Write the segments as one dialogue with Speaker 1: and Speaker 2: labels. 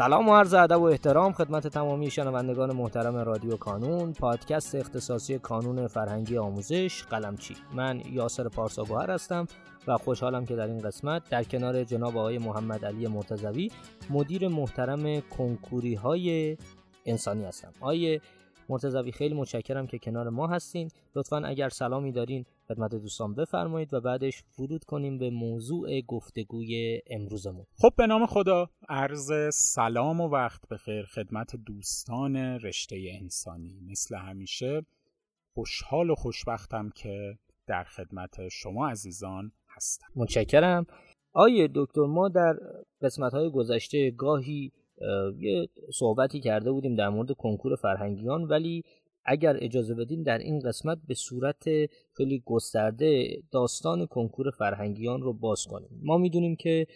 Speaker 1: سلام و عرض ادب و احترام خدمت تمامی شنوندگان محترم رادیو کانون پادکست اختصاصی کانون فرهنگی آموزش قلمچی من یاسر پارساگوهر هستم و خوشحالم که در این قسمت در کنار جناب آقای محمد علی مرتضوی مدیر محترم کنکوری های انسانی هستم. آقای مرتضوی خیلی متشکرم که کنار ما هستین. لطفا اگر سلامی دارین خدمت دوستان بفرمایید و بعدش ورود کنیم به موضوع گفتگوی امروزمون.
Speaker 2: خب به نام خدا عرض سلام و وقت بخیر خدمت دوستان رشته انسانی. مثل همیشه خوشحال و خوشبختم که در خدمت شما عزیزان هستم.
Speaker 1: متشکرم. آیه دکتر ما در قسمت های گذشته گاهی یه صحبتی کرده بودیم در مورد کنکور فرهنگیان ولی اگر اجازه بدین در این قسمت به صورت خیلی گسترده داستان کنکور فرهنگیان رو باز کنیم. ما می‌دونیم که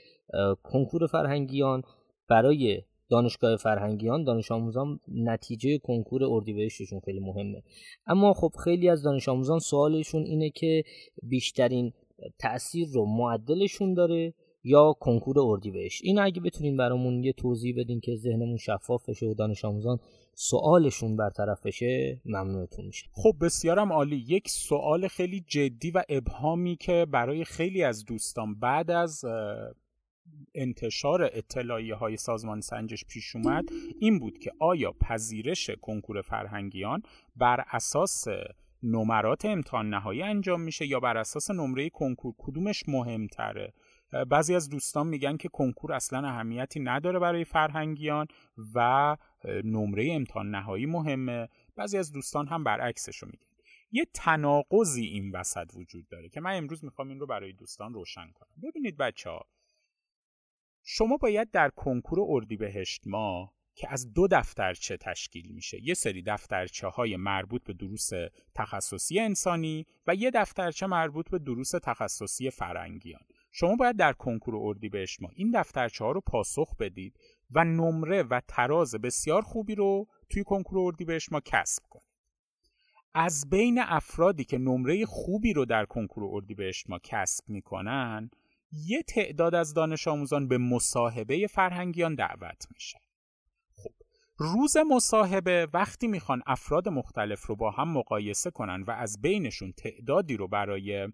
Speaker 1: کنکور فرهنگیان برای دانشگاه فرهنگیان دانش آموزان نتیجه کنکور اردیبهشتشون خیلی مهمه. اما خب خیلی از دانش آموزان سوالشون اینه که بیشترین تاثیر رو معدلشون داره یا کنکور اردیبهشت این اگه بتونین برامون یه توضیح بدین که ذهنمون شفاف بشه و دانش آموزان سوالشون برطرف بشه ممنونتون میشه.
Speaker 2: خب بسیارم عالی. یک سوال خیلی جدی و ابهامی که برای خیلی از دوستان بعد از انتشار اطلاعیه های سازمان سنجش پیش اومد این بود که آیا پذیرش کنکور فرهنگیان بر اساس نمرات امتحان نهایی انجام میشه یا بر اساس نمره کنکور کدومش مهمتره؟ بعضی از دوستان میگن که کنکور اصلا اهمیتی نداره برای فرهنگیان و نمره امتحان نهایی مهمه. بعضی از دوستان هم برعکسش رو میگن. یه تناقضی این وسط وجود داره که من امروز می‌خوام این رو برای دوستان روشن کنم. ببینید بچه ها شما باید در کنکور اردیبهشت ما که از دو دفترچه تشکیل میشه یه سری دفترچه های مربوط به دروس تخصصی انسانی و یه دفترچه مربوط به دروس تخصصی فرنگیان شما باید در کنکور اردیبهشت ما این دفترچه ها رو پاسخ بدید و نمره و تراز بسیار خوبی رو توی کنکور اردیبهشت ما کسب کنید. از بین افرادی که نمره خوبی رو در کنکور اردیبهشت ما کسب می‌کنن یه تعداد از دانش آموزان به مصاحبه فرهنگیان دعوت میشن. خب روز مصاحبه وقتی می‌خوان افراد مختلف رو با هم مقایسه کنن و از بینشون تعدادی رو برای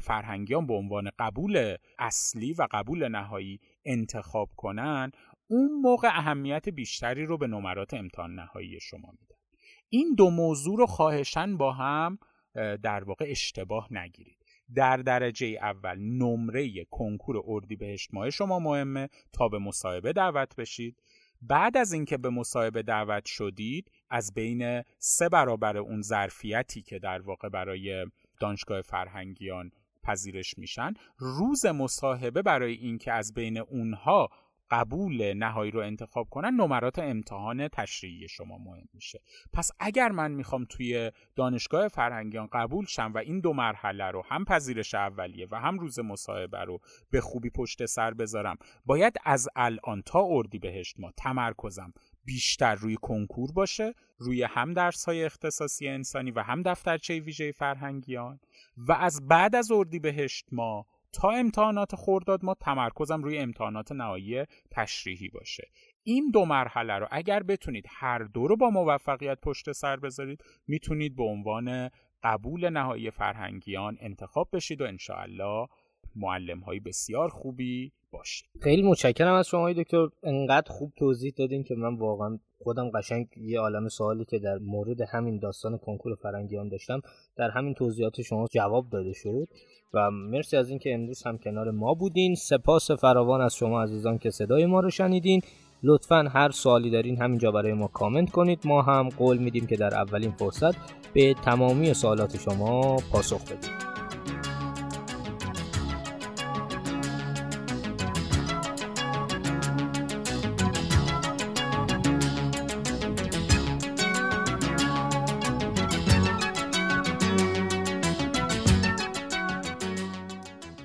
Speaker 2: فرهنگیان به عنوان قبول اصلی و قبول نهایی انتخاب کنن اون موقع اهمیت بیشتری رو به نمرات امتحان نهایی شما میدن. این دو موضوع رو خواهشن با هم در واقع اشتباه نگیرید. در درجه اول نمره کنکور اردیبهشت ماه شما مهمه تا به مصاحبه دعوت بشید. بعد از اینکه به مصاحبه دعوت شدید از بین سه برابر اون ظرفیتی که در واقع برای دانشگاه فرهنگیان پذیرش میشن. روز مصاحبه برای اینکه از بین اونها قبول نهایی رو انتخاب کنن نمرات امتحان تشریعی شما مهم میشه. پس اگر من می‌خوام توی دانشگاه فرهنگیان قبول شم و این دو مرحله رو هم پذیرش اولیه و هم روز مصاحبه رو به خوبی پشت سر بذارم باید از الان تا اردی بهشت ما تمرکزم بیشتر روی کنکور باشه روی هم درس های اختصاصی انسانی و هم دفترچه ویژه فرهنگیان و از بعد از اردی بهشت ما تا امتحانات خورداد ما تمرکزم روی امتحانات نهایی تشریحی باشه. این دو مرحله رو اگر بتونید هر دو رو با موفقیت پشت سر بذارید می‌تونید به عنوان قبول نهایی فرهنگیان انتخاب بشید و انشاءالله معلم های بسیار خوبی باشید
Speaker 1: خیلی متشکرم از شما دکتر. انقدر خوب توضیح دادین که من واقعا خودم قشنگ یه عالم سوالی که در مورد همین داستان کنکور فرنگیان داشتم در همین توضیحات شما جواب داده شد. و مرسی از اینکه امروز هم کنار ما بودین. سپاس فراوان از شما عزیزان که صدای ما رو شنیدین. لطفا هر سوالی دارین همینجا برای ما کامنت کنید. ما هم قول میدیم که در اولین فرصت به تمامی سوالات شما پاسخ بدیم.